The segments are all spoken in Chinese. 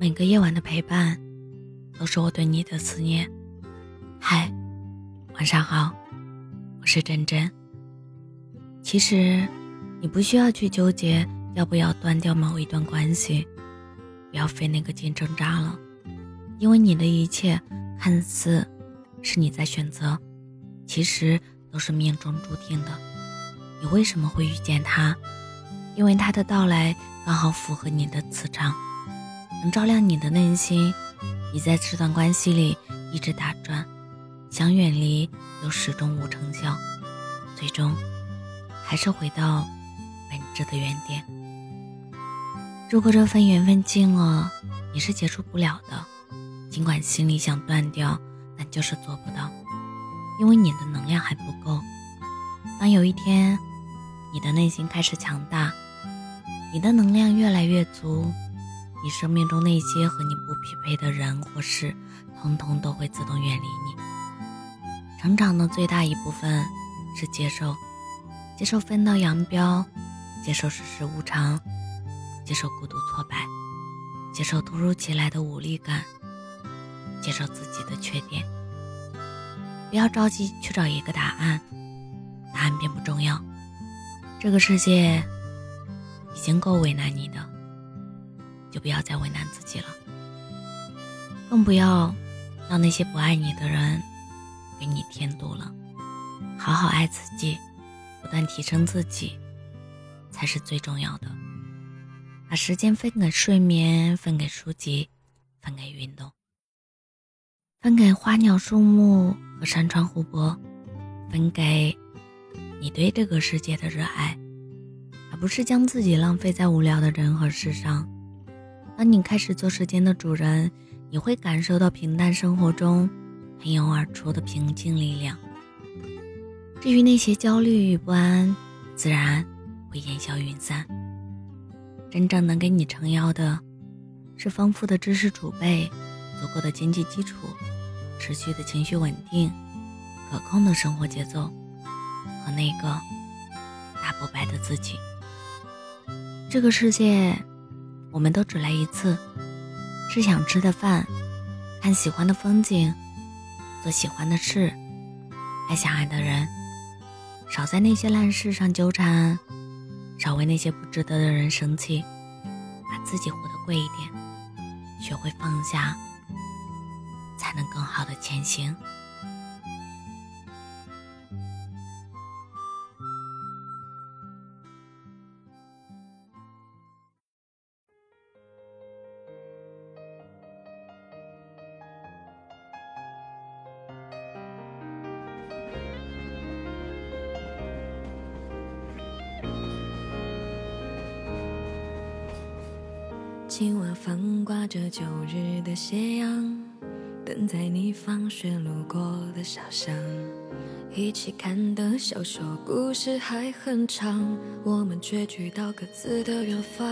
每个夜晚的陪伴，都是我对你的思念。嗨，晚上好，我是真真。其实，你不需要去纠结要不要断掉某一段关系，不要费那个劲挣扎了，因为你的一切看似是你在选择，其实都是命中注定的。你为什么会遇见他？因为他的到来刚好符合你的磁场。能照亮你的内心，你在这段关系里一直打转，想远离又始终无成效，最终还是回到本质的原点。如果这份缘分尽了，你是结束不了的。尽管心里想断掉，但就是做不到，因为你的能量还不够。当有一天，你的内心开始强大，你的能量越来越足。你生命中那些和你不匹配的人或事，通通都会自动远离你。成长的最大一部分是接受，接受分道扬镳，接受世事无常，接受孤独挫败，接受突如其来的无力感，接受自己的缺点。不要着急去找一个答案，答案并不重要。这个世界已经够为难你的。就不要再为难自己了，更不要让那些不爱你的人给你添堵了。好好爱自己，不断提升自己，才是最重要的。把时间分给睡眠，分给书籍，分给运动，分给花鸟树木和山川湖泊，分给你对这个世界的热爱，而不是将自己浪费在无聊的人和事上。当你开始做时间的主人，你会感受到平淡生活中喷涌而出的平静力量。至于那些焦虑与不安，自然会烟消云散。真正能给你撑腰的，是丰富的知识储备、足够的经济基础、持续的情绪稳定、可控的生活节奏和那个打不败的自己。这个世界。我们都只来一次，吃想吃的饭，看喜欢的风景，做喜欢的事，爱想爱的人，少在那些烂事上纠缠，少为那些不值得的人生气，把自己活得贵一点，学会放下，才能更好的前行。今晚风挂着旧日的斜阳，等在你放学路过的小巷，一起看的小说故事还很长，我们却去到各自的远方。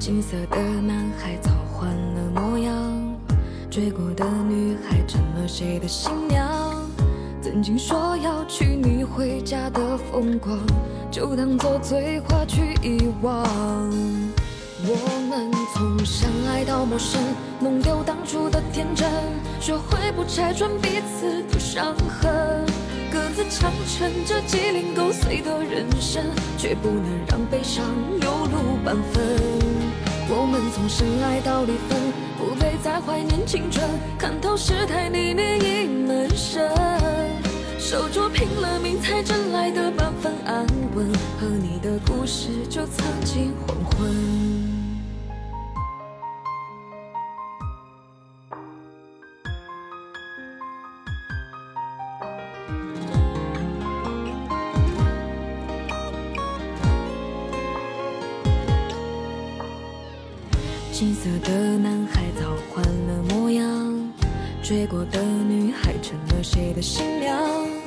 金色的男孩早换了模样，追过的女孩成了谁的新娘？曾经说要娶你回家的风光，就当做醉话去遗忘。我们从相爱到陌生，弄丢当初的天真，学会不拆穿彼此的伤痕，各自强撑着鸡零狗碎的人生，却不能让悲伤流露半分。我们从深爱到离分，不配再怀念青春，看透世态泥泞已门深，守住拼了命才挣来的半分安稳，和你的故事就藏进黄昏。金色的男孩早换了模样，追过的女孩成了谁的新娘？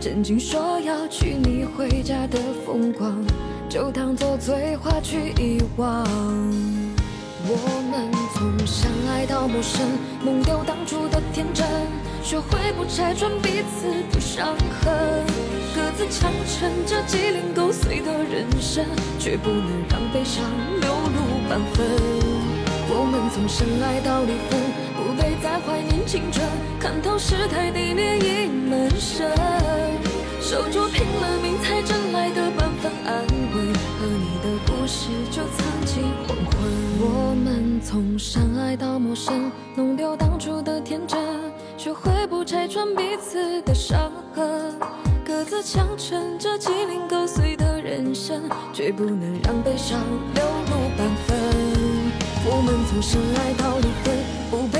曾经说要娶你回家的风光，就当作醉话去遗忘。我们从相爱到陌生，弄丢当初的天真，学会不拆穿彼此的伤痕，各自强撑着鸡零狗碎的人生，却不能让悲伤流露半分。我们从深爱到离分，不配再怀念青春，看透世态地裂已满身，守住拼了命才挣来的半分安稳，和你的故事就藏进黄昏。我们从相爱到陌生，弄丢当初的天真，学会不拆穿彼此的伤痕，各自强撑着鸡零狗碎的人生，却不能让悲伤流露半分。我们从深爱到离分，不被